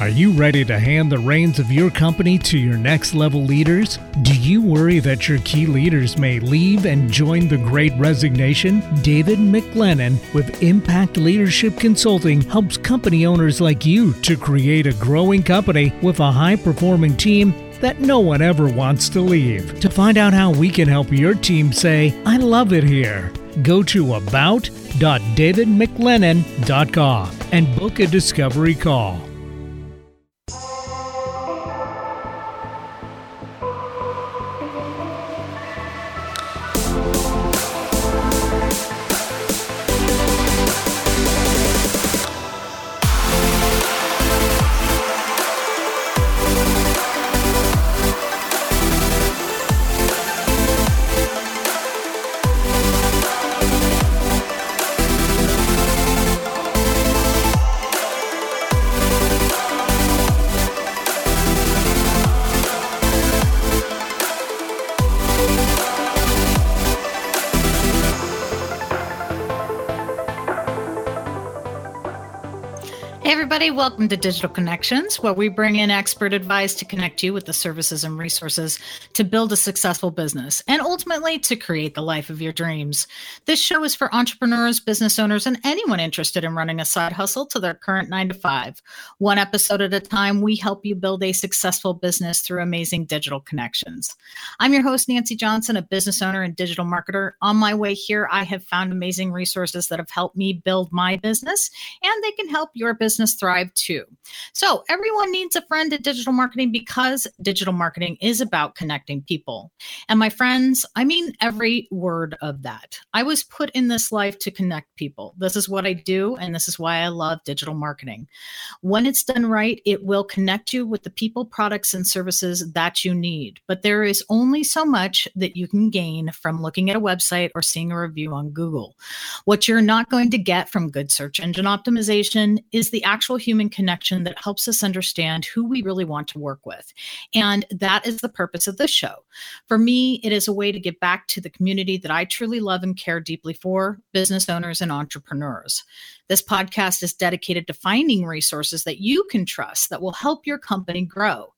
Are you ready to hand the reins of your company to your next level leaders? Do you worry that your key leaders may leave and join the great resignation? David McGlennen with Impact Leadership Consulting helps company owners like you to create a growing company with a high performing team that no one ever wants to leave. To find out how we can help your team say, I love it here, go to about.davidmcglennen.com and book a discovery call. Welcome to Digital Connections, where we bring in expert advice to connect you with the services and resources to build a successful business and ultimately to create the life of your dreams. This show is for entrepreneurs, business owners, and anyone interested in running a side hustle to their current nine to five. One episode at a time, we help you build a successful business through amazing digital connections. I'm your host, Nancee Johnson, a business owner and digital marketer. On my way here, I have found amazing resources that have helped me build my business, and they can help your business thrive So, everyone needs a friend at digital marketing because digital marketing is about connecting people. And my friends, I mean every word of that. I was put in this life to connect people. This is what I do, and this is why I love digital marketing. When it's done right, it will connect you with the people, products, and services that you need. But there is only so much that you can gain from looking at a website or seeing a review on Google. What you're not going to get from good search engine optimization is the actual human connection that helps us understand who we really want to work with. And that is the purpose of this show. For me, it is a way to give back to the community that I truly love and care deeply for business owners and entrepreneurs. This podcast is dedicated to finding resources that you can trust that will help your company grow.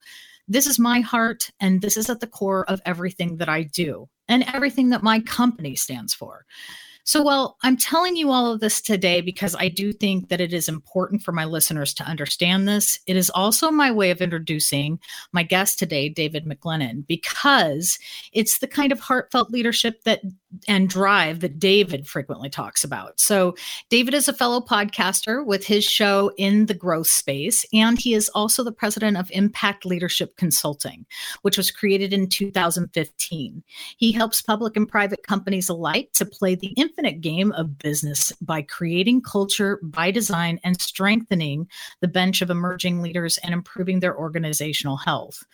This is my heart, and this is at the core of everything that I do and everything that my company stands for. So, well, I'm telling you all of this today because I do think that it is important for my listeners to understand this. It is also my way of introducing my guest today, David McGlennen, because it's the kind of heartfelt leadership that and drive that David frequently talks about. So, David is a fellow podcaster with his show in the growth space, and he is also the president of Impact Leadership Consulting, which was created in 2015. He helps public and private companies alike to play the infinite game of business by creating culture by design and strengthening the bench of emerging leaders and improving their organizational health.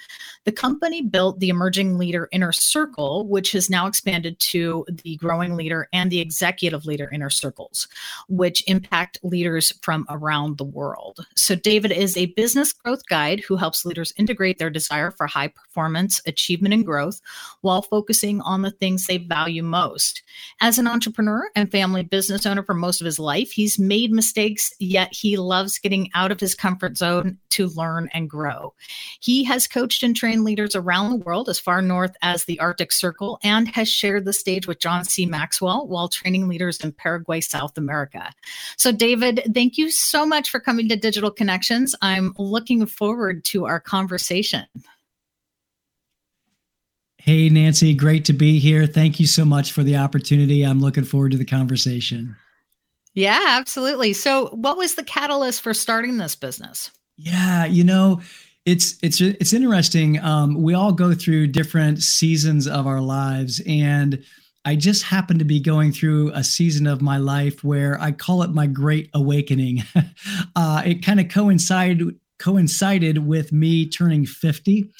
The company built the Emerging Leader Inner Circle, which has now expanded to the growing leader and the executive leader inner circles, which impact leaders from around the world. So, David is a business growth guide who helps leaders integrate their desire for high performance, achievement, and growth while focusing on the things they value most. As an entrepreneur and family business owner for most of his life, he's made mistakes, yet he loves getting out of his comfort zone to learn and grow. He has coached and trained leaders around the world as far north as the Arctic Circle and has shared the stage with with John C. Maxwell while training leaders in Paraguay, South America. So, David, thank you so much for coming to Digital Connections. I'm looking forward to our conversation. Hey, Nancee, great to be here. Thank you so much for the opportunity. I'm looking forward to the conversation. Yeah, absolutely. So, what was the catalyst for starting this business? Yeah, you know, it's it's it's interesting. Um, we all go through different seasons of our lives, and I just happened to be going through a season of my life where I call it my great awakening. uh, it kind of coincided coincided with me turning 50.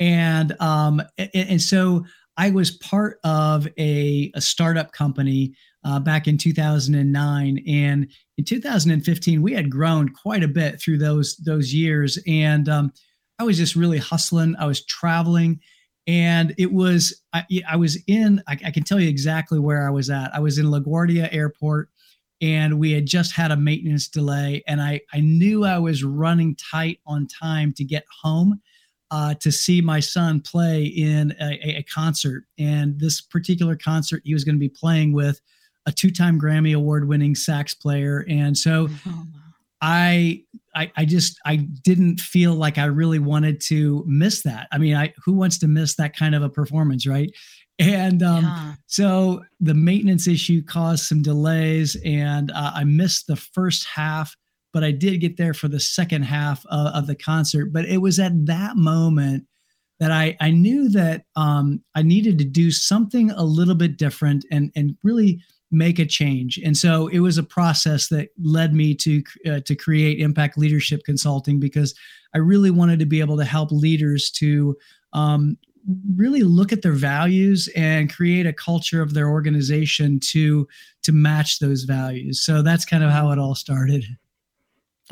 And um, and, and so I was part of a, a startup company uh, back in 2009. And in 2015, we had grown quite a bit through those those years. And um, I was just really hustling. I was traveling and it was I, I was in I, I, can tell you exactly where I was at. I was in LaGuardia Airport, and we had just had a maintenance delay and i i knew i was running tight on time to get home uh, to see my son play in a, a, concert. And this particular concert he was going to be playing with a two-time grammy award-winning sax player. And so oh, I, I I just I didn't feel like I really wanted to miss that. I mean, I who wants to miss that kind of a performance, right? And um, yeah. so the maintenance issue caused some delays, and uh, I missed the first half, but I did get there for the second half of, of the concert. But it was at that moment that I I knew that um, I needed to do something a little bit different and and really make a change. And so it was a process that led me to uh, to create Impact Leadership Consulting because I really wanted to be able to help leaders to um, really look at their values and create a culture of their organization to to match those values. So that's kind of how it all started.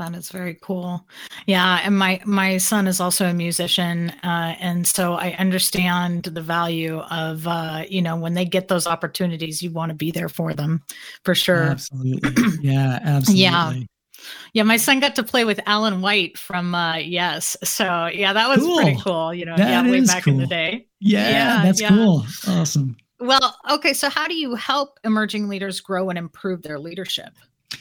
That is very cool. Yeah, and my my son is also a musician, uh, and so I understand the value of uh, you know when they get those opportunities, you want to be there for them, for sure. Absolutely. Yeah, absolutely. yeah. Yeah, my son got to play with Alan White from uh Yes. So yeah, that was cool. pretty cool, you know, that yeah, way back cool. in the day. Yeah, yeah that's yeah. cool. Awesome. Well, okay, so how do you help emerging leaders grow and improve their leadership?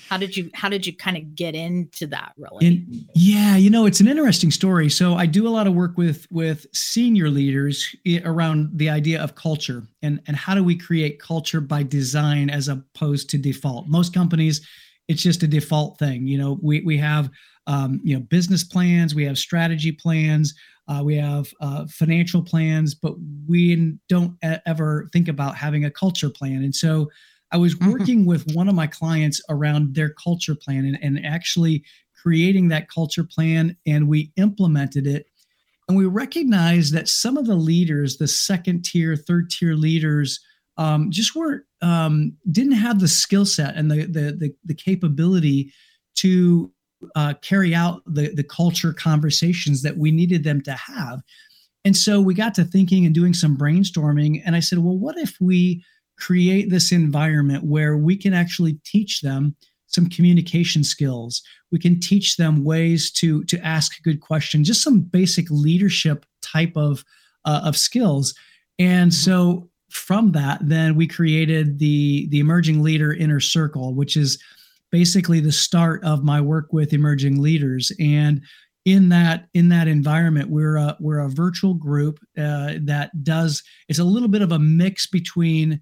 How did you how did you kind of get into that really? In, yeah you know it's an interesting story. So i do a lot of work with with senior leaders around the idea of culture and and how do we create culture by design as opposed to default? Most companies it's just a default thing you know we we have um, you know business plans we have strategy plans uh, we have uh, financial plans but we don't ever think about having a culture plan. And so I was mm-hmm. working with one of my clients around their culture plan and, and actually creating that culture plan, and we implemented it. And we recognized that some of the leaders, the second tier, third tier leaders, um, just weren't um, didn't have the skill set and the, the the the, capability to uh, carry out the the culture conversations that we needed them to have. And so we got to thinking and doing some brainstorming. And I said, well, what if we create this environment where we can actually teach them some communication skills. We can teach them ways to to ask good questions just some basic leadership type of uh, of skills. And so from that then we created the the emerging leader inner circle which is basically the start of my work with emerging leaders. And in that in that environment we're a we're a virtual group uh, that does it's a little bit of a mix between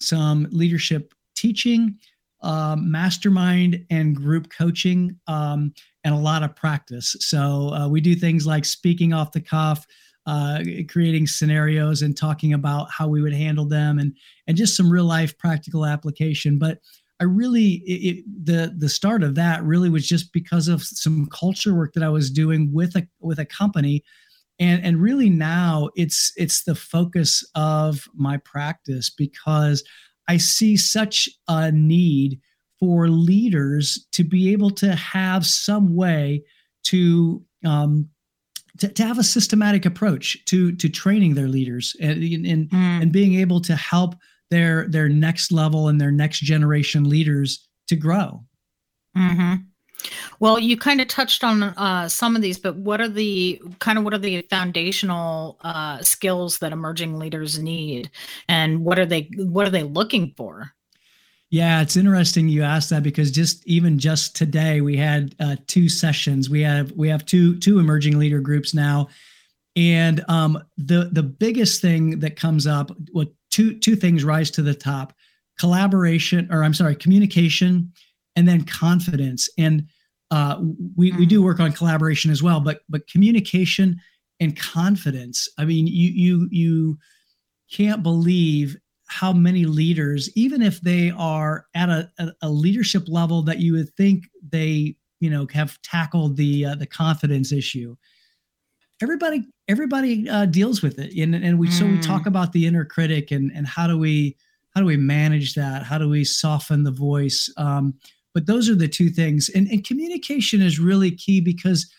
some leadership teaching, um, mastermind, and group coaching, um, and a lot of practice. So uh, we do things like speaking off the cuff. Uh, creating scenarios and talking about how we would handle them and and just some real life practical application but i really it, the the start of that really was just because of some culture work that i was doing with a with a company and and really now it's it's the focus of my practice because i see such a need for leaders to be able to have some way to um, to, to have a systematic approach to to training their leaders and and, mm. and being able to help their their next level and their next generation leaders to grow. Mm-hmm. Well, you kind of touched on uh, some of these, but what are the kind of what are the foundational uh, skills that emerging leaders need, and what are they what are they looking for? Yeah, it's interesting you asked that because just even just today we had uh, two sessions. We have we have two two emerging leader groups now, and um, the the biggest thing that comes up, well, two two things rise to the top: collaboration, or I'm sorry, communication and then confidence. And uh, we we do work on collaboration as well, but but communication and confidence. I mean, you you you can't believe how many leaders, even if they are at a, a, a leadership level that you would think they you know have tackled the uh, the confidence issue. Everybody everybody uh, deals with it, and and we mm. so we talk mm. about the inner critic and and how do we how do we manage that? How do we soften the voice? Um, but those are the two things. And, and communication is really key because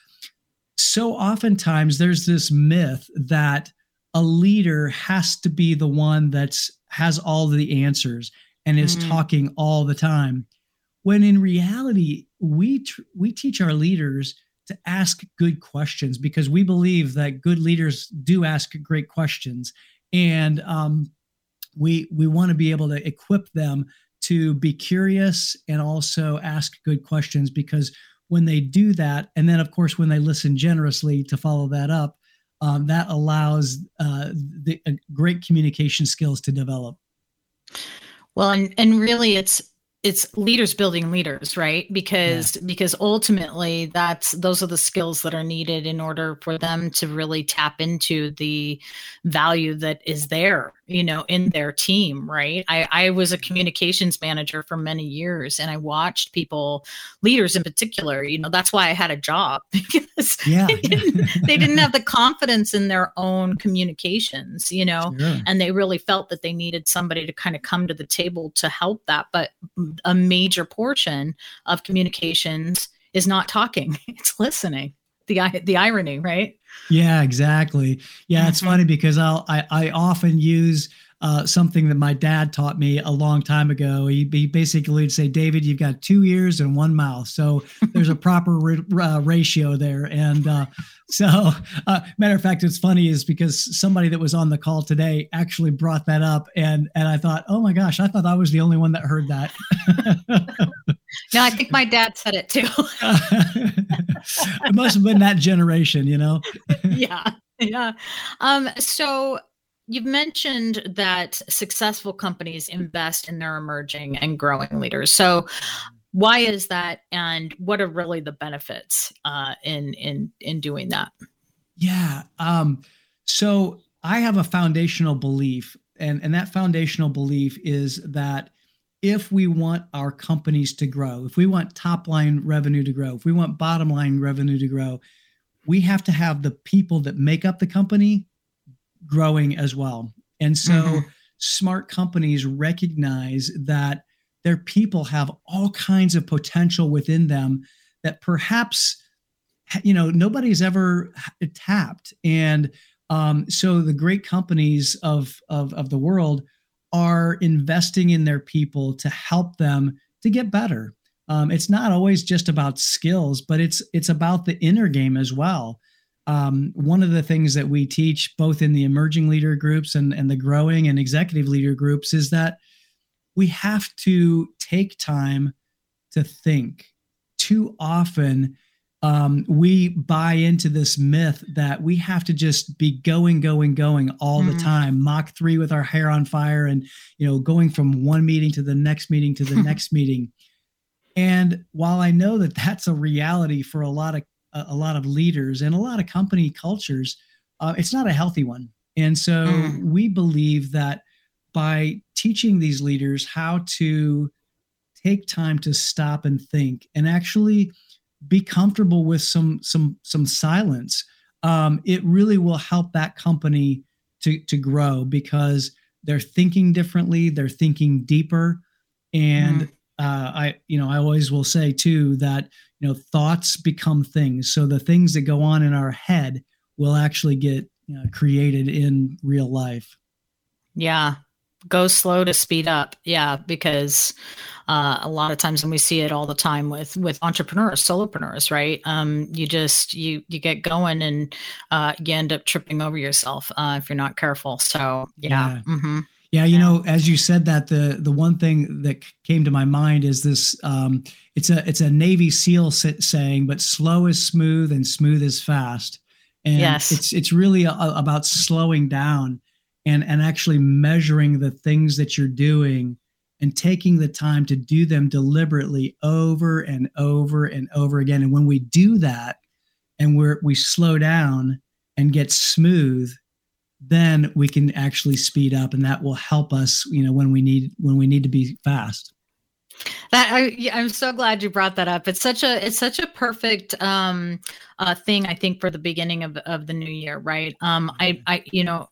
so oftentimes there's this myth that a leader has to be the one that's has all the answers and is mm. talking all the time when in reality we tr- we teach our leaders to ask good questions because we believe that good leaders do ask great questions and um, we we want to be able to equip them to be curious and also ask good questions because when they do that and then of course when they listen generously to follow that up um, that allows uh, the uh, great communication skills to develop. Well and and really it's it's leaders building leaders right? Because yeah. because ultimately that's those are the skills that are needed in order for them to really tap into the value that is there you know in their team right i i was a communications manager for many years and i watched people leaders in particular you know that's why i had a job because yeah. they, didn't, they, didn't, have the confidence in their own communications you know sure. and they really felt that they needed somebody to kind of come to the table to help that but a major portion of communications is not talking it's listening the the irony right yeah, exactly. Yeah, it's mm-hmm. funny because I'll I, I often use uh, something that my dad taught me a long time ago. He, he basically would say, David, you've got two ears and one mouth. So there's a proper uh, ratio there. And uh, so, uh, matter of fact, it's funny is because somebody that was on the call today actually brought that up. And, and I thought, oh my gosh, I thought I was the only one that heard that. no, I think my dad said it too. it must have been that generation, you know? yeah. Yeah. Um, so You've mentioned that successful companies invest in their emerging and growing leaders. So, why is that, and what are really the benefits uh, in in in doing that? Yeah. Um, so I have a foundational belief, and and that foundational belief is that if we want our companies to grow, if we want top line revenue to grow, if we want bottom line revenue to grow, we have to have the people that make up the company growing as well. And so mm-hmm. smart companies recognize that their people have all kinds of potential within them that perhaps you know nobody's ever tapped and um, so the great companies of, of of the world are investing in their people to help them to get better um, it's not always just about skills but it's it's about the inner game as well um, one of the things that we teach both in the emerging leader groups and, and the growing and executive leader groups is that we have to take time to think. Too often, um, we buy into this myth that we have to just be going, going, going all mm. the time, Mach three with our hair on fire, and you know, going from one meeting to the next meeting to the next meeting. And while I know that that's a reality for a lot of a, a lot of leaders and a lot of company cultures, uh, it's not a healthy one. And so mm. we believe that by teaching these leaders how to take time to stop and think and actually be comfortable with some some some silence um, it really will help that company to to grow because they're thinking differently they're thinking deeper and mm uh, I, you know, I always will say too that you know thoughts become things. So the things that go on in our head will actually get you know, created in real life. Yeah, go slow to speed up. Yeah, because uh, a lot of times, and we see it all the time with with entrepreneurs, solopreneurs, right? Um, you just you you get going and uh, you end up tripping over yourself uh, if you're not careful. So yeah. yeah. Mm-hmm. Yeah, you know, as you said that, the the one thing that came to my mind is this. Um, it's a it's a Navy SEAL saying, but slow is smooth and smooth is fast. And yes. it's it's really a, about slowing down and and actually measuring the things that you're doing and taking the time to do them deliberately over and over and over again. And when we do that, and we're we slow down and get smooth then we can actually speed up and that will help us you know when we need when we need to be fast. That I, i'm so glad you brought that up. It's such a it's such a perfect um uh thing i think for the beginning of of the new year right? Um i i you know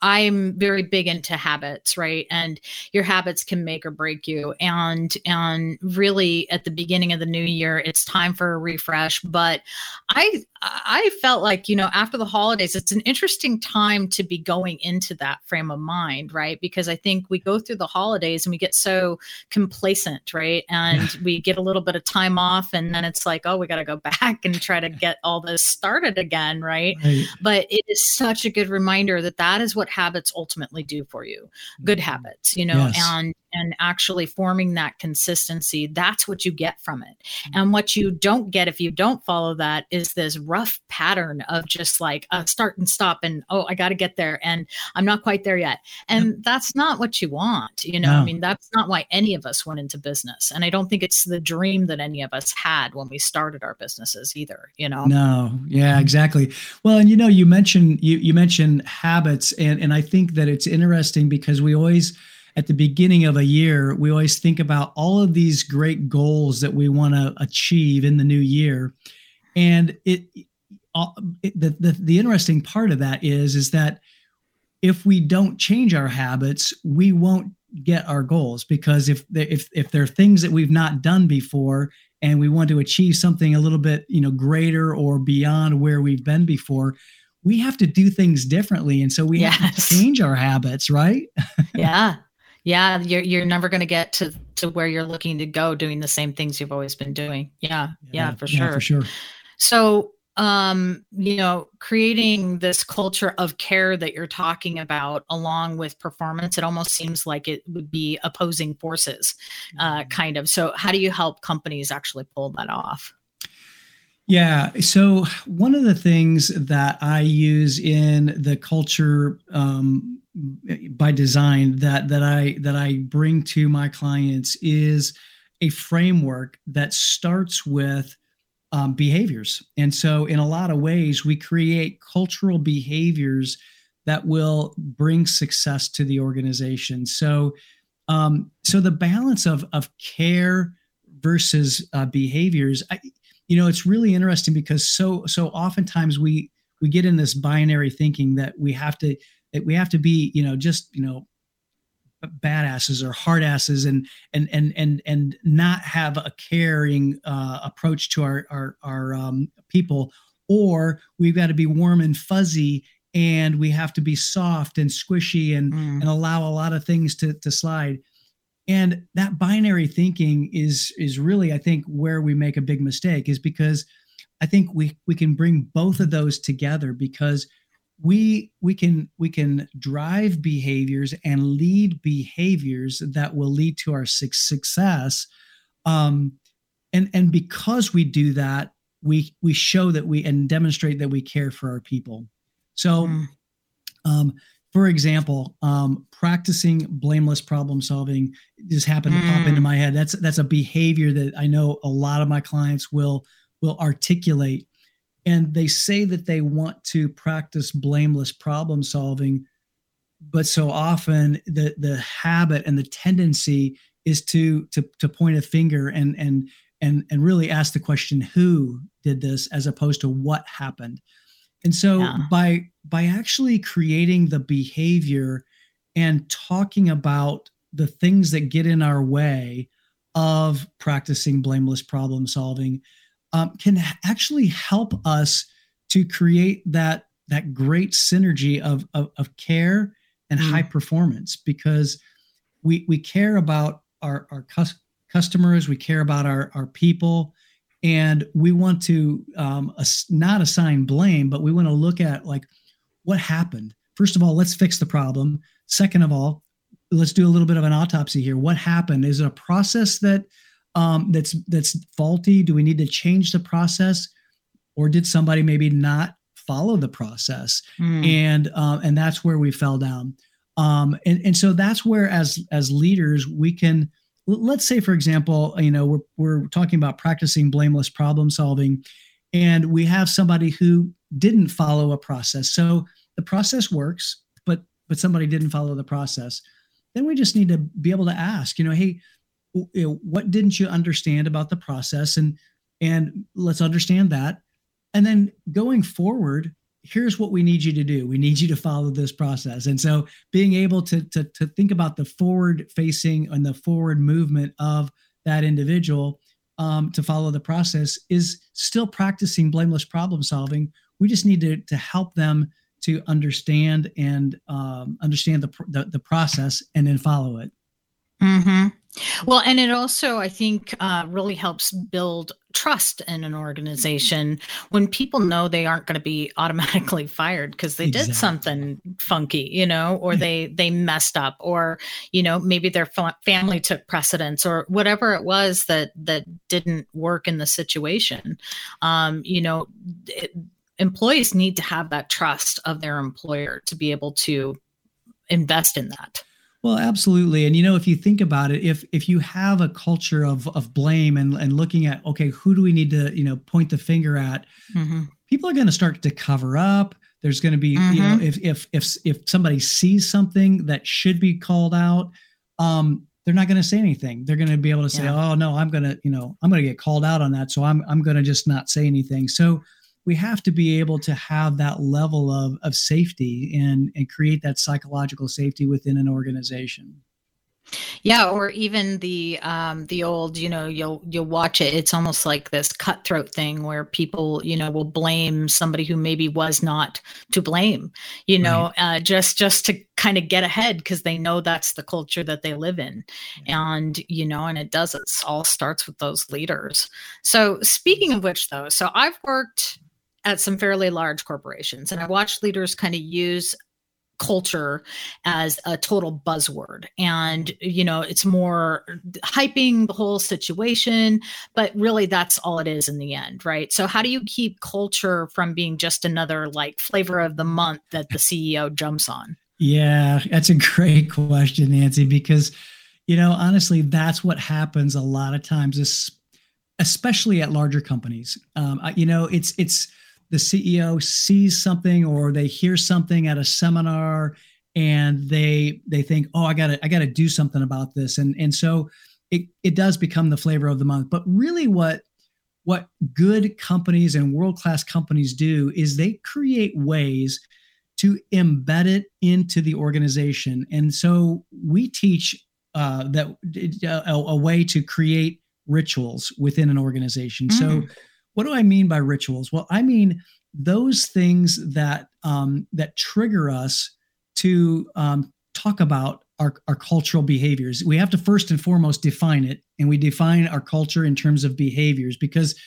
I'm very big into habits, right? And your habits can make or break you. And and really at the beginning of the new year, it's time for a refresh. But I I felt like, you know, after the holidays, it's an interesting time to be going into that frame of mind, right? Because I think we go through the holidays and we get so complacent, right? And we get a little bit of time off and then it's like, oh, we got to go back and try to get all this started again, right? right? But it is such a good reminder that that is what habits ultimately do for you. Good mm-hmm. habits, you know, yes. and and actually forming that consistency, that's what you get from it. Mm-hmm. And what you don't get if you don't follow that is this rough pattern of just like a start and stop and oh, I got to get there and I'm not quite there yet. And that's not what you want, you know. No. I mean, that's not why any of us went into business. And I don't think it's the dream that any of us had when we started our businesses either, you know. No. Yeah, exactly. Well, and you know, you mentioned you you mentioned habits and and I think that it's interesting because we always at the beginning of a year, we always think about all of these great goals that we want to achieve in the new year. And it, it the, the the interesting part of that is is that if we don't change our habits, we won't get our goals because if if if there are things that we've not done before and we want to achieve something a little bit you know greater or beyond where we've been before we have to do things differently and so we yes. have to change our habits right yeah yeah you're, you're never going to get to to where you're looking to go doing the same things you've always been doing yeah yeah, yeah for sure yeah, for sure so um you know creating this culture of care that you're talking about along with performance it almost seems like it would be opposing forces uh mm-hmm. kind of so how do you help companies actually pull that off yeah. So one of the things that I use in the culture um, by design that that I that I bring to my clients is a framework that starts with um, behaviors. And so, in a lot of ways, we create cultural behaviors that will bring success to the organization. So, um, so the balance of of care versus uh, behaviors, I, you know, it's really interesting because so so oftentimes we we get in this binary thinking that we have to that we have to be you know just you know badasses or hard asses and and and and and not have a caring uh, approach to our our, our um, people or we've got to be warm and fuzzy and we have to be soft and squishy and mm. and allow a lot of things to to slide and that binary thinking is is really i think where we make a big mistake is because i think we we can bring both of those together because we we can we can drive behaviors and lead behaviors that will lead to our success um and and because we do that we we show that we and demonstrate that we care for our people so mm. um for example um practicing blameless problem solving just happened mm. to pop into mm. my head that's that's a behavior that i know a lot of my clients will will articulate and they say that they want to practice blameless problem solving but so often the the habit and the tendency is to to to point a finger and and and and really ask the question who did this as opposed to what happened and so yeah. by by actually creating the behavior and talking about the things that get in our way of practicing blameless problem solving um, can actually help us to create that that great synergy of of, of care and mm. high performance because we we care about our our cus- customers we care about our our people and we want to um, ass- not assign blame but we want to look at like what happened. First of all let's fix the problem. Second of all let's do a little bit of an autopsy here. What happened? Is it a process that um, that's that's faulty? Do we need to change the process, or did somebody maybe not follow the process? Mm. And uh, and that's where we fell down. Um, and and so that's where as as leaders we can let's say for example you know we're we're talking about practicing blameless problem solving and we have somebody who didn't follow a process so the process works but but somebody didn't follow the process then we just need to be able to ask you know hey you know, what didn't you understand about the process? And and let's understand that. And then going forward here's what we need you to do. We need you to follow this process. And so being able to to, to think about the forward facing and the forward movement of that individual um, to follow the process is still practicing blameless problem solving. We just need to, to help them to understand and um, understand the, the, the process and then follow it. Mm-hmm. Well, and it also, I think, uh, really helps build trust in an organization when people know they aren't going to be automatically fired because they exactly. did something funky, you know, or they they messed up, or you know, maybe their fa- family took precedence, or whatever it was that that didn't work in the situation. Um, you know, it, employees need to have that trust of their employer to be able to invest in that. Well, absolutely. And you know, if you think about it, if if you have a culture of of blame and and looking at okay, who do we need to, you know, point the finger at? Mm-hmm. People are going to start to cover up. There's going to be, mm-hmm. you know, mm-hmm. if if if if somebody sees something that should be called out, um, they're not going to say anything. They're going to be able to say, yeah. "Oh no, I'm going to, you know, I'm going to get called out on that, so I'm I'm going to just not say anything." So we have to be able to have that level of, of safety and, and create that psychological safety within an organization. Yeah or even the um the old you know you'll you'll watch it. It's almost like this cutthroat thing where people you know will blame somebody who maybe was not to blame you know right. uh, just just to kind of get ahead because they know that's the culture that they live in. And you know and it does it all starts with those leaders. So speaking of which though so i've worked at some fairly large corporations and i watched leaders kind of use culture as a total buzzword and you know it's more hyping the whole situation but really that's all it is in the end right? So how do you keep culture from being just another like flavor of the month that the ceo jumps on? Yeah that's a great question Nancee because you know honestly that's what happens a lot of times especially at larger companies. Um, you know it's it's the CEO sees something or they hear something at a seminar and they they think, oh, I gotta I gotta do something about this, and and so it it does become the flavor of the month. But really, what what good companies and world class companies do is they create ways to embed it into the organization, and so we teach uh, that uh, a, a, way to create rituals within an organization. Mm. So what do I mean by rituals? Well, I mean those things that um, that trigger us to um, talk about our, our cultural behaviors. We have to first and foremost define it, and we define our culture in terms of behaviors because,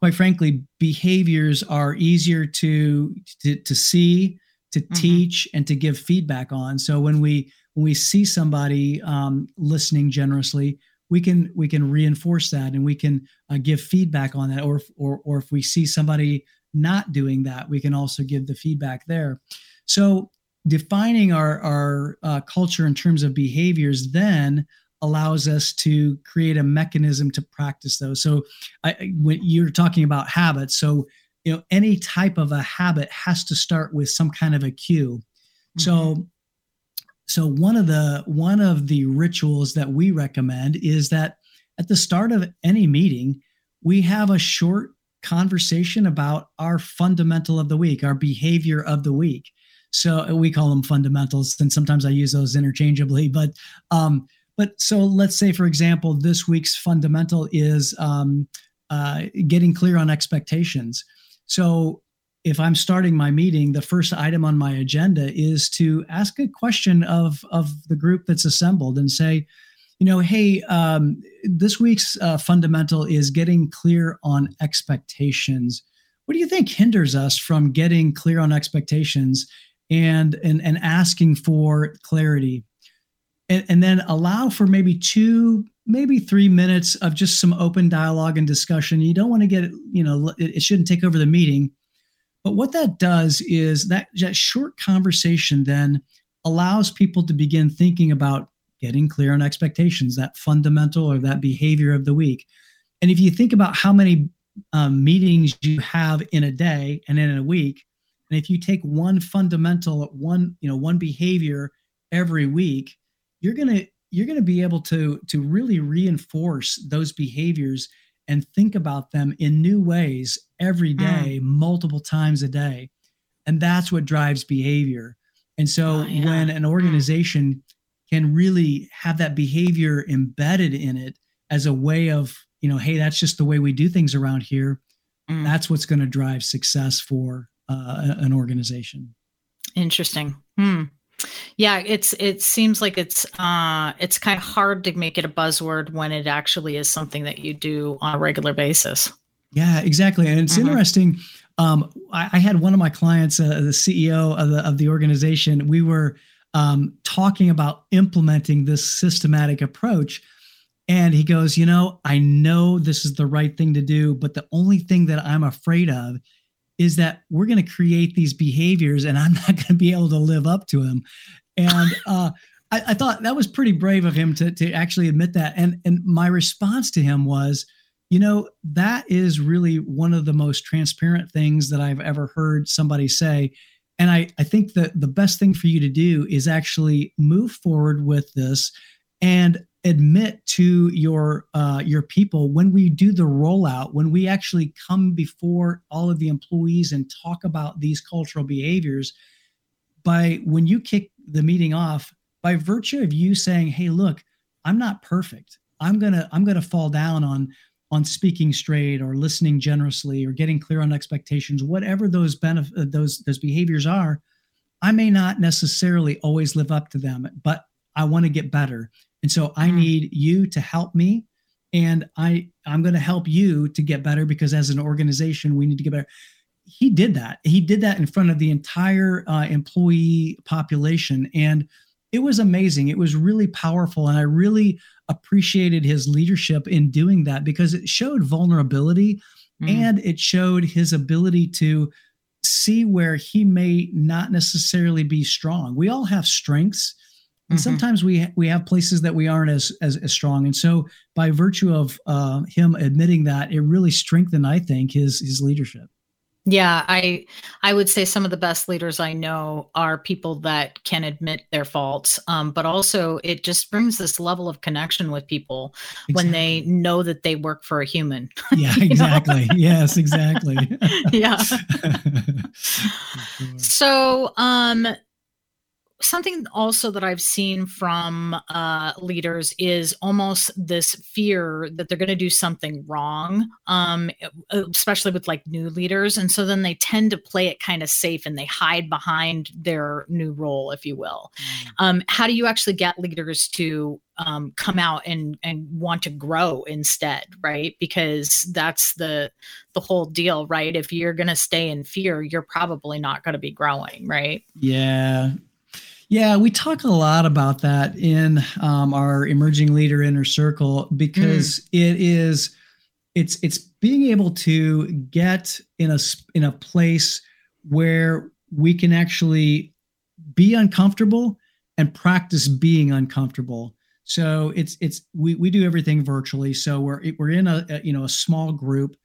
quite frankly, behaviors are easier to to, to see, to mm-hmm. teach, and to give feedback on. So when we when we see somebody um, listening generously, we can we can reinforce that and we can uh, give feedback on that. Or, or or if we see somebody not doing that we can also give the feedback there. So defining our our uh, culture in terms of behaviors then allows us to create a mechanism to practice those. So I, when you're talking about habits so you know any type of a habit has to start with some kind of a cue. Mm-hmm. so so one of the one of the rituals that we recommend is that at the start of any meeting, we have a short conversation about our fundamental of the week, our behavior of the week. So we call them fundamentals, and sometimes I use those interchangeably. But um, but so let's say, for example, this week's fundamental is um, uh, getting clear on expectations. So if I'm starting my meeting, the first item on my agenda is to ask a question of, of the group that's assembled and say, you know, hey, um, this week's uh, fundamental is getting clear on expectations. What do you think hinders us from getting clear on expectations and and, and asking for clarity? And, and then allow for maybe two, maybe three minutes of just some open dialogue and discussion. You don't want to get, you know, it, it shouldn't take over the meeting but what that does is that, that short conversation then allows people to begin thinking about getting clear on expectations, that fundamental or that behavior of the week. And if you think about how many um, meetings you have in a day and in a week, and if you take one fundamental, one you know one behavior every week, you're gonna you're gonna be able to to really reinforce those behaviors and think about them in new ways every day, mm. mm. multiple times a day. and that's what drives behavior and so oh, yeah. when an mm. organization can really have that behavior embedded in it as a way of you know hey that's just the way we do things around here mm. that's what's going to drive success for uh, an organization interesting hmm. Yeah it's it seems like it's uh it's kind of hard to make it a buzzword when it actually is something that you do on a regular basis yeah exactly and it's mm-hmm. interesting um, I, I, had one of my clients, uh, the CEO of the of the organization. We were um, talking about implementing this systematic approach, and he goes, "You know, I know this is the right thing to do, but the only thing that I'm afraid of is that we're going to create these behaviors, and I'm not going to be able to live up to them." And uh, I, I thought that was pretty brave of him to to actually admit that. And and my response to him was you know, that is really one of the most transparent things that I've ever heard somebody say. And I, I think that the best thing for you to do is actually move forward with this and admit to your uh, your people when we do the rollout, when we actually come before all of the employees and talk about these cultural behaviors. By when you kick the meeting off, by virtue of you saying, "Hey, look, I'm not perfect. I'm gonna I'm gonna fall down on on speaking straight or listening generously or getting clear on expectations whatever those benefit uh, those those behaviors are i may not necessarily always live up to them but i want to get better and so i mm. need you to help me and i i'm going to help you to get better because as an organization we need to get better he did that he did that in front of the entire uh, employee population and it was amazing it was really powerful and i really appreciated his leadership in doing that because it showed vulnerability mm. and it showed his ability to see where he may not necessarily be strong. We all have strengths. And mm-hmm. sometimes we we have places that we aren't as as, as strong, and so by virtue of uh, him admitting that, it really strengthened, I think, his his leadership. Yeah, I I would say some of the best leaders I know are people that can admit their faults, um, but also it just brings this level of connection with people exactly. when they know that they work for a human. Yeah, exactly. yes, exactly. yeah. so, um, something also that I've seen from uh, leaders is almost this fear that they're going to do something wrong, um, especially with like new leaders. And so then they tend to play it kind of safe and they hide behind their new role, if you will. Mm. Um, how do you actually get leaders to um, come out and and want to grow instead, right? Because that's the the whole deal, right? If you're going to stay in fear, you're probably not going to be growing, right? Yeah, yeah, we talk a lot about that in um, our emerging leader inner circle because mm. it is it's it's being able to get in a in a place where we can actually be uncomfortable and practice being uncomfortable. So it's it's we we do everything virtually. So we're we're in a, a you know a small group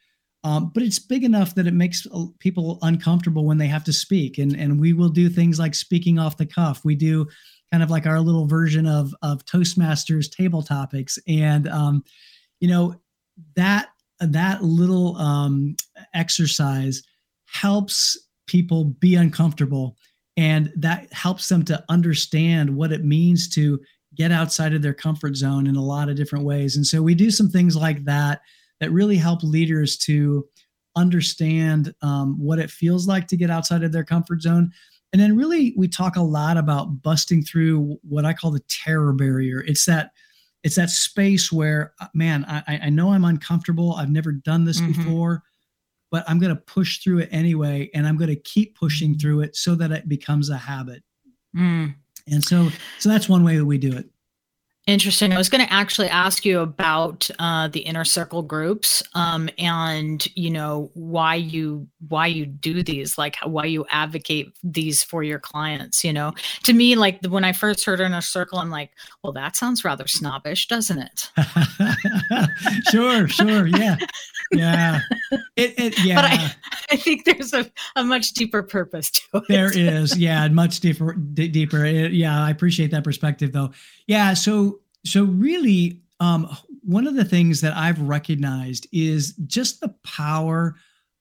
um, but it's big enough that it makes people uncomfortable when they have to speak. And, and we will do things like speaking off the cuff. We do kind of like our little version of, of Toastmasters table topics. And, um, you know, that, that little um, exercise helps people be uncomfortable. And that helps them to understand what it means to get outside of their comfort zone in a lot of different ways. And so we do some things like that that really help leaders to understand um, what it feels like to get outside of their comfort zone. And then, really, we talk a lot about busting through what I call the terror barrier. It's that it's that space where, uh, man, I, I know I'm uncomfortable. I've never done this mm-hmm. before, but I'm going to push through it anyway, and I'm going to keep pushing through it so that it becomes a habit. Mm. And so, so that's one way that we do it. Interesting. I was going to actually ask you about uh, the inner circle groups, um, and you know why you why you do these, like why you advocate these for your clients. You know, to me, like when I first heard inner circle, I'm like, well, that sounds rather snobbish, doesn't it? sure, sure, yeah, yeah. It, it yeah. But I, I think there's a, a much deeper purpose to it. There is, yeah, much deeper, d- deeper. It, yeah, I appreciate that perspective, though. Yeah, so so really, um, one of the things that I've recognized is just the power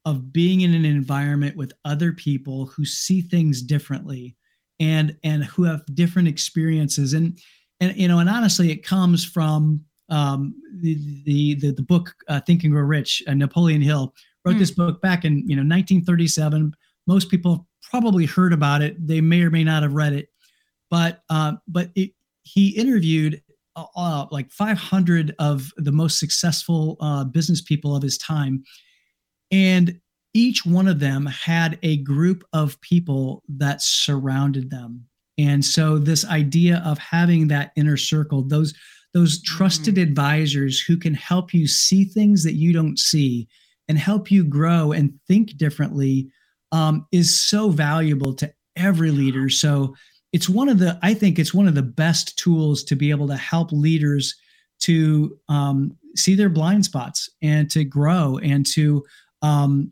of being in an environment with other people who see things differently and and who have different experiences and and you know and honestly it comes from um, the, the, the the book uh, Think and Grow Rich. Uh, Napoleon Hill wrote mm. this book back in you know 1937. Most people probably heard about it. They may or may not have read it, but uh, but it, he interviewed uh, uh like 500 of the most successful uh, business people of his time, and each one of them had a group of people that surrounded them. And so this idea of having that inner circle, those those trusted mm-hmm. advisors who can help you see things that you don't see and help you grow and think differently um, is so valuable to every leader. So it's one of the, I think it's one of the best tools to be able to help leaders to um, see their blind spots and to grow and to um,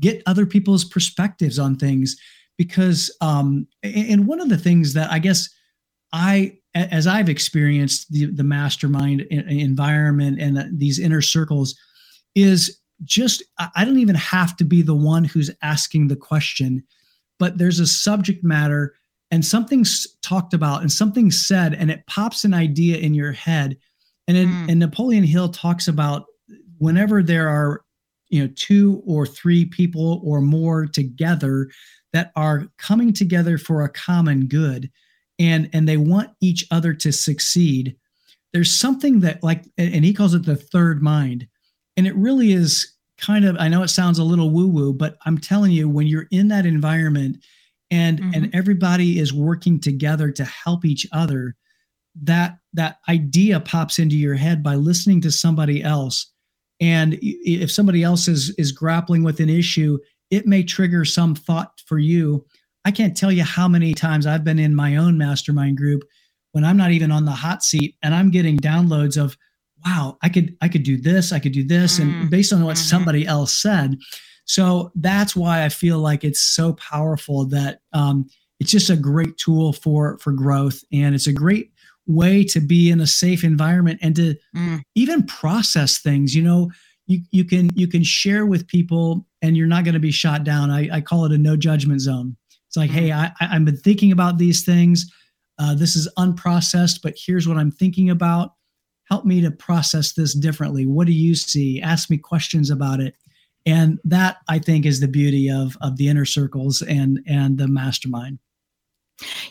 get other people's perspectives on things. Because, um, and one of the things that I guess I as I've experienced the, the mastermind environment and these inner circles is just, I don't even have to be the one who's asking the question, but there's a subject matter and something's talked about and something said, and it pops an idea in your head. And, mm. and Napoleon Hill talks about whenever there are, you know, two or three people or more together that are coming together for a common good and and they want each other to succeed there's something that like and he calls it the third mind. And it really is kind of i know it sounds a little woo woo but i'm telling you when you're in that environment and mm-hmm. and everybody is working together to help each other that that idea pops into your head by listening to somebody else. And if somebody else is is grappling with an issue it may trigger some thought for you I can't tell you how many times I've been in my own mastermind group when I'm not even on the hot seat and I'm getting downloads of, wow, I could I could do this, I could do this, mm-hmm. and based on what mm-hmm. somebody else said. So that's why I feel like it's so powerful that um, it's just a great tool for for growth, and it's a great way to be in a safe environment and to mm. even process things. You know, you you can you can share with people, and you're not going to be shot down. I, I call it a no judgment zone. It's like, hey, I, I've been thinking about these things. Uh, this is unprocessed, but here's what I'm thinking about. Help me to process this differently. What do you see? Ask me questions about it. And that I think is the beauty of of the inner circles and and the mastermind.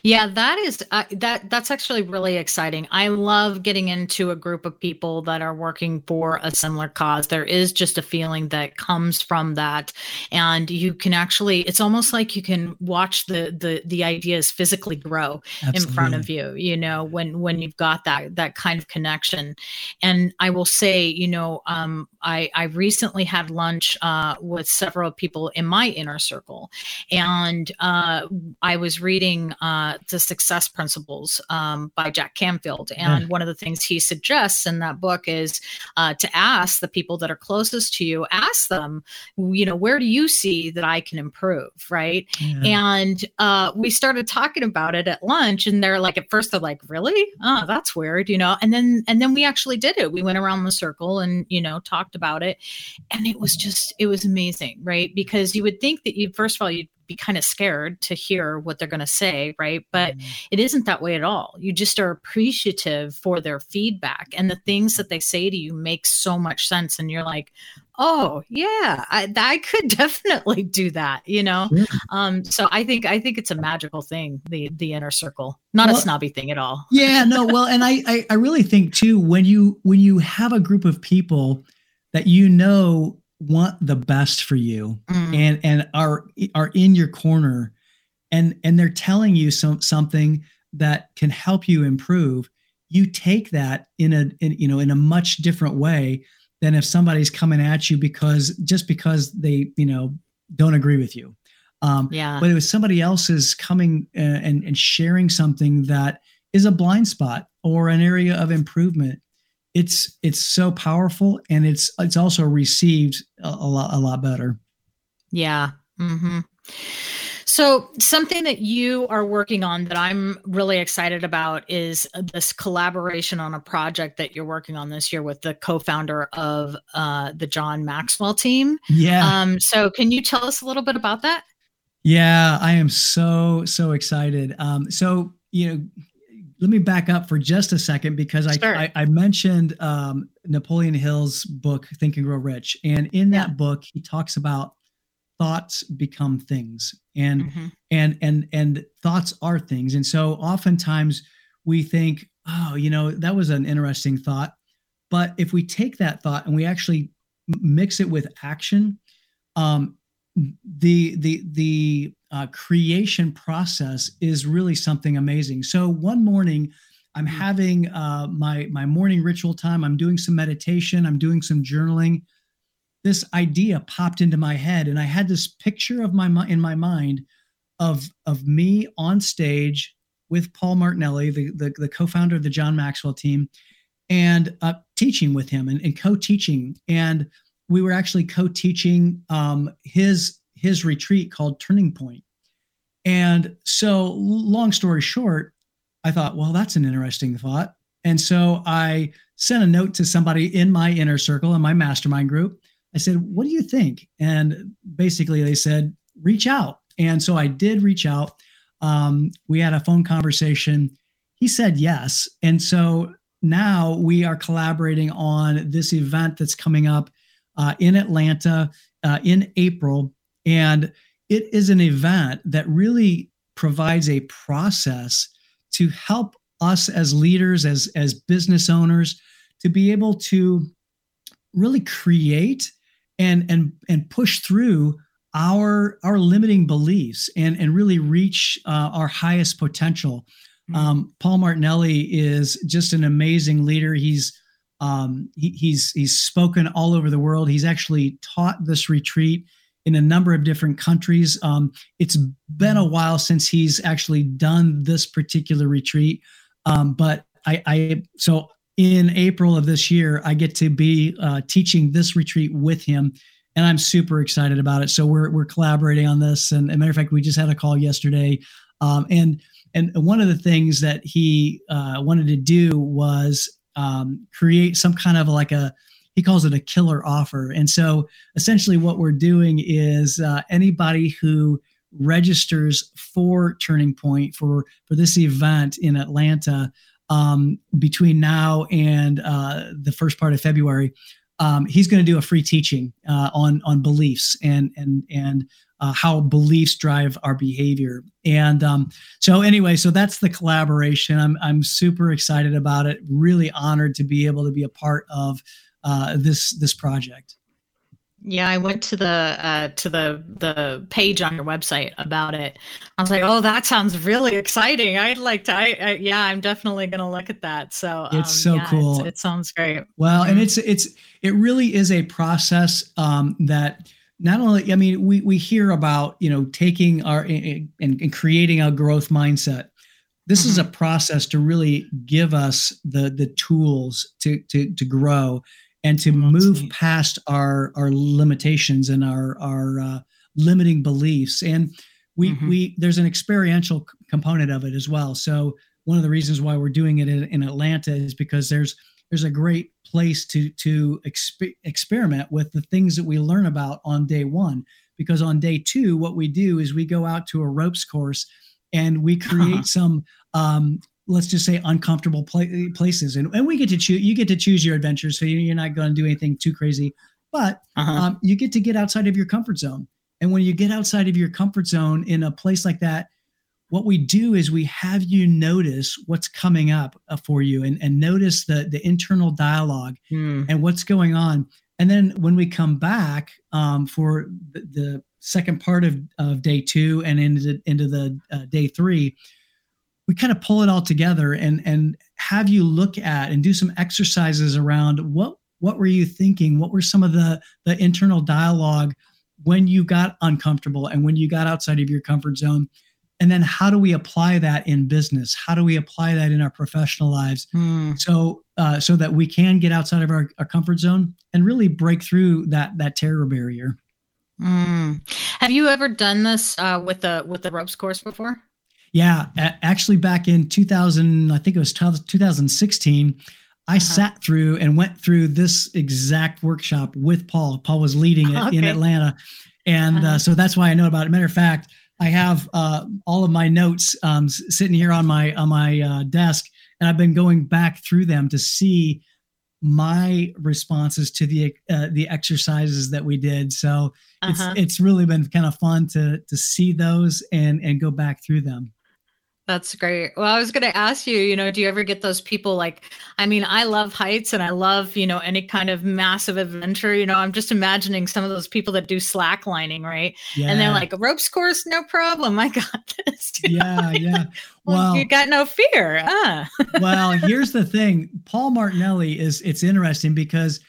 Yeah, that is uh, that that's actually really exciting. I love getting into a group of people that are working for a similar cause. There is just a feeling that comes from that and you can actually it's almost like you can watch the the the ideas physically grow Absolutely. in front of you, you know, when when you've got that that kind of connection. And I will say, you know, um I I recently had lunch uh with several people in my inner circle and uh I was reading uh, The Success Principles um, by Jack Canfield. And mm. one of the things he suggests in that book is uh, to ask the people that are closest to you, ask them, you know, where do you see that I can improve? Right. And uh, we started talking about it at lunch, and they're like, at first, they're like, really? Oh, that's weird, you know? And then, and then we actually did it. We went around the circle and, you know, talked about it. And it was just, it was amazing, right? Because you would think that you, first of all, you'd be kind of scared to hear what they're going to say, right? But mm-hmm. it isn't that way at all. You just are appreciative for their feedback and the things that they say to you make so much sense. And you're like, oh yeah, I, I could definitely do that, you know? Yeah. Um, so I think, I think it's a magical thing, the, the inner circle, not well, a snobby thing at all. yeah, no. Well, and I, I, I really think too, when you, when you have a group of people that you know want the best for you mm. and and are are in your corner and and they're telling you some something that can help you improve you take that in a in, you know in a much different way than if somebody's coming at you because just because they you know don't agree with you um yeah but it was somebody else's coming uh, and and sharing something that is a blind spot or an area of improvement it's it's so powerful and it's it's also received a, a lot a lot better yeah mm-hmm. So, something that you are working on that I'm really excited about is this collaboration on a project that you're working on this year with the co-founder of uh, the John Maxwell team. Yeah. Um, so, can you tell us a little bit about that? Yeah, I am so so excited. Um, so you know, let me back up for just a second because sure. I, I, I mentioned um, Napoleon Hill's book Think and Grow Rich, and in that yeah. book he talks about thoughts become things and mm-hmm. and and and thoughts are things and so oftentimes we think oh you know that was an interesting thought but if we take that thought and we actually mix it with action um the the the uh, creation process is really something amazing. So one morning i'm mm-hmm. having uh, my my morning ritual time. I'm doing some meditation. I'm doing some journaling. This idea popped into my head and i had this picture of my in my mind of of me on stage with paul martinelli the the, the co-founder of the john maxwell team and uh, teaching with him and, and co-teaching. And we were actually co-teaching um, his his retreat called turning point and so long story short i thought well that's an interesting thought and so i sent a note to somebody in my inner circle in my mastermind group I said, What do you think? And basically, they said, Reach out. And so I did reach out. Um, we had a phone conversation. He said yes. And so now we are collaborating on this event that's coming up uh, in Atlanta uh, in April. And it is an event that really provides a process to help us as leaders, as, as business owners, to be able to really create and and and push through our our limiting beliefs and and really reach uh, our highest potential. Mm-hmm. Um, Paul Martinelli is just an amazing leader. He's um, he, he's he's spoken all over the world. He's actually taught this retreat in a number of different countries. Um, it's been a mm-hmm. while since he's actually done this particular retreat, um, but I, I so in April of this year, I get to be uh, teaching this retreat with him, and I'm super excited about it. So we're we're collaborating on this, and, and matter of fact, we just had a call yesterday, um, and and one of the things that he uh, wanted to do was um, create some kind of like a he calls it a killer offer, and so essentially what we're doing is uh, anybody who registers for Turning Point for for this event in Atlanta um, between now and uh, the first part of February. Um, he's going to do a free teaching uh, on on beliefs and and and uh, how beliefs drive our behavior. And um, so anyway, so that's the collaboration. I'm I'm super excited about it. Really honored to be able to be a part of uh, this this project. Yeah, I went to the uh, to the the page on your website about it. I was like, "Oh, that sounds really exciting! I'd like to. I, I yeah, I'm definitely going to look at that." So it's um, so yeah, cool. It sounds great. Well, mm-hmm. and it's it's it really is a process um, that not only I mean we we hear about you know taking our and, and creating a growth mindset. This mm-hmm. is a mm-hmm. process to really give us the the tools to to to grow and to move neat. past our our limitations and our our uh, limiting beliefs and we mm-hmm. we there's an experiential component of it as well so one of the reasons why we're doing it in, in atlanta is because there's there's a great place to to exp- experiment with the things that we learn about on day one because on day two what we do is we go out to a ropes course and we create uh-huh. some um, let's just say uncomfortable pla- places and, and we get to choose you get to choose your adventures so you're not going to do anything too crazy but uh-huh. um, you get to get outside of your comfort zone and when you get outside of your comfort zone in a place like that what we do is we have you notice what's coming up uh, for you and, and notice the the internal dialogue hmm. and what's going on and then when we come back um, for the, the, second part of, of day two and into the, into the uh, day three we kind of pull it all together and and have you look at and do some exercises around what what were you thinking what were some of the the internal dialogue when you got uncomfortable and when you got outside of your comfort zone and then how do we apply that in business how do we apply that in our professional lives hmm. so uh, so that we can get outside of our, our comfort zone and really break through that that terror barrier Mm. Have you ever done this uh, with the with the ropes course before? Yeah, actually, back in 2000, I think it was 2016, I uh-huh. sat through and went through this exact workshop with Paul. Paul was leading it okay. in Atlanta, and uh, uh-huh. uh, so that's why I know about it. Matter of fact, I have uh, all of my notes um, sitting here on my on my uh, desk, and I've been going back through them to see my responses to the uh, the exercises that we did. So uh-huh. it's it's really been kind of fun to to see those and and go back through them. That's great. Well, I was going to ask you, you know, do you ever get those people like, I mean, I love heights and I love, you know, any kind of massive adventure. You know, I'm just imagining some of those people that do slacklining, right? Yeah. And they're like, ropes course, no problem. I got this. Yeah, yeah. well, well, you got no fear. Ah. well, here's the thing Paul Martinelli is, it's interesting because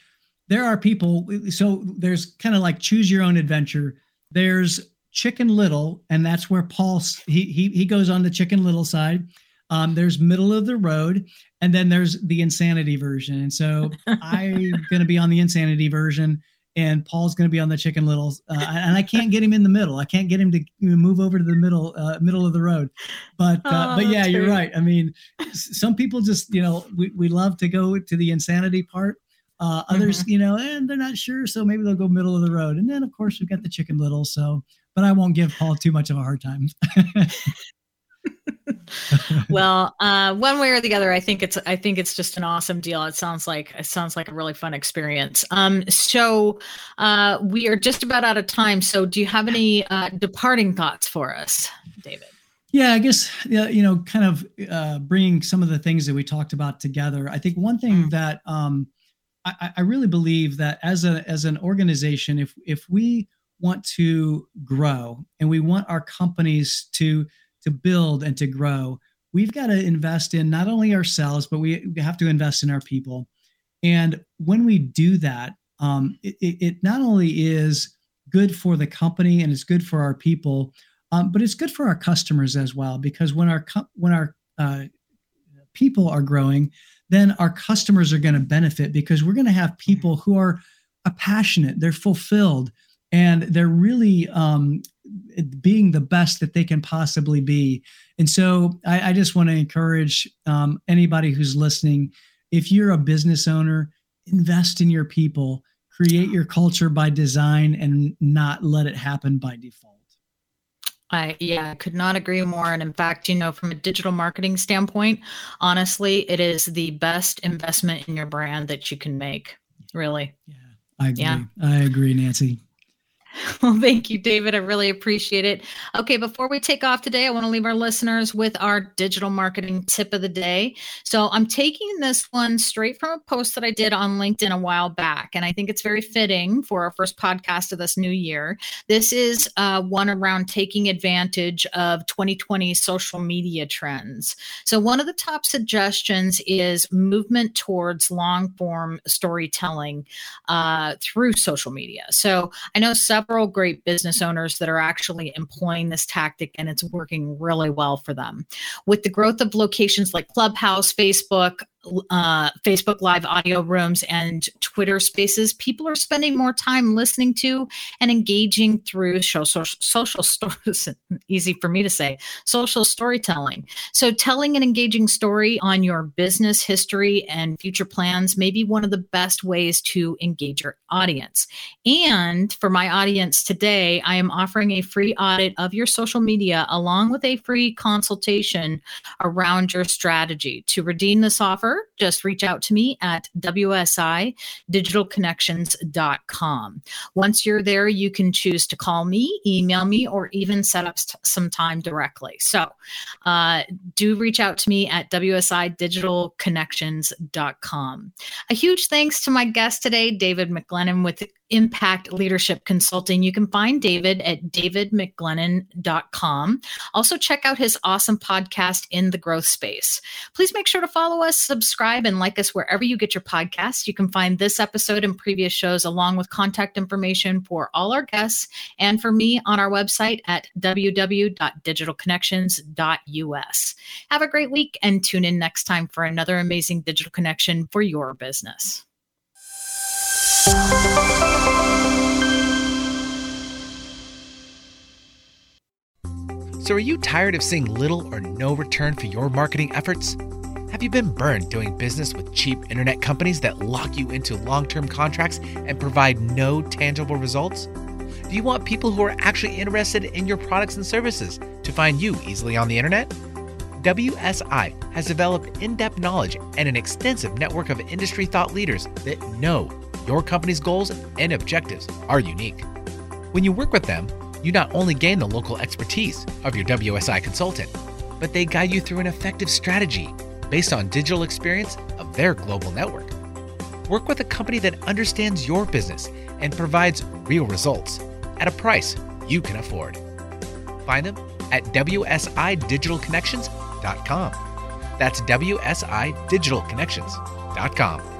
there are people, so there's kind of like choose your own adventure. There's Chicken Little, and that's where Paul he he he goes on the Chicken Little side. Um, there's middle of the road, and then there's the insanity version. And so I'm going to be on the insanity version, and Paul's going to be on the Chicken Little. Uh, and I can't get him in the middle. I can't get him to move over to the middle uh, middle of the road. But uh, oh, but yeah, you're right. I mean, some people just you know we we love to go to the insanity part. Uh, others, mm-hmm. you know, and they're not sure, so maybe they'll go middle of the road. And then, of course, we've got the Chicken Little. So but I won't give Paul too much of a hard time. well, uh, one way or the other, I think it's I think it's just an awesome deal. It sounds like it sounds like a really fun experience. Um, so uh, we are just about out of time. So do you have any uh, departing thoughts for us, David? Yeah, I guess you know, kind of uh, bringing some of the things that we talked about together. I think one thing mm. that um, I, I really believe that as a as an organization, if if we want to grow and we want our companies to to build and to grow we've got to invest in not only ourselves but we have to invest in our people. And when we do that um, it, it, not only is good for the company and it's good for our people um, but it's good for our customers as well because when our when our uh, people are growing then our customers are going to benefit because we're going to have people who are passionate they're fulfilled and they're really um, being the best that they can possibly be. And so I, I just want to encourage um, anybody who's listening if you're a business owner, invest in your people, create your culture by design, and not let it happen by default. I yeah, could not agree more. And in fact, you know, from a digital marketing standpoint, honestly, it is the best investment in your brand that you can make. Really. Yeah, I agree. Yeah. I agree, Nancee. Well, thank you, David. I really appreciate it. Okay, before we take off today, I want to leave our listeners with our digital marketing tip of the day. So I'm taking this one straight from a post that I did on LinkedIn a while back, and I think it's very fitting for our first podcast of this new year. This is uh, one around taking advantage of 2020 social media trends. So one of the top suggestions is movement towards long form storytelling uh, through social media. So I know several several great business owners that are actually employing this tactic and it's working really well for them. With the growth of locations like Clubhouse, Facebook, uh, Facebook Live audio rooms and Twitter spaces, people are spending more time listening to and engaging through social, social stories. Easy for me to say, social storytelling. So, telling an engaging story on your business history and future plans may be one of the best ways to engage your audience. And for my audience today, I am offering a free audit of your social media along with a free consultation around your strategy. To redeem this offer, just reach out to me at wsidigitalconnections.com. Once you're there, you can choose to call me, email me, or even set up some time directly. So uh, do reach out to me at wsidigitalconnections.com. A huge thanks to my guest today, David McGlennen with Impact Leadership Consulting. You can find David at davidmcglennen.com. Also, check out his awesome podcast, In the Growth Space. Please make sure to follow us, subscribe and like us wherever you get your podcasts. You can find this episode and previous shows along with contact information for all our guests and for me on our website at www.digitalconnections.us. Have a great week and tune in next time for another amazing digital connection for your business. So, are you tired of seeing little or no return for your marketing efforts? Have you been burned doing business with cheap internet companies that lock you into long term contracts and provide no tangible results? Do you want people who are actually interested in your products and services to find you easily on the internet? WSI has developed in depth knowledge and an extensive network of industry thought leaders that know your company's goals and objectives are unique. When you work with them, you not only gain the local expertise of your WSI consultant, but they guide you through an effective strategy based on digital experience of their global network. Work with a company that understands your business and provides real results at a price you can afford. Find them at wsidigitalconnections.com. That's wsidigitalconnections.com.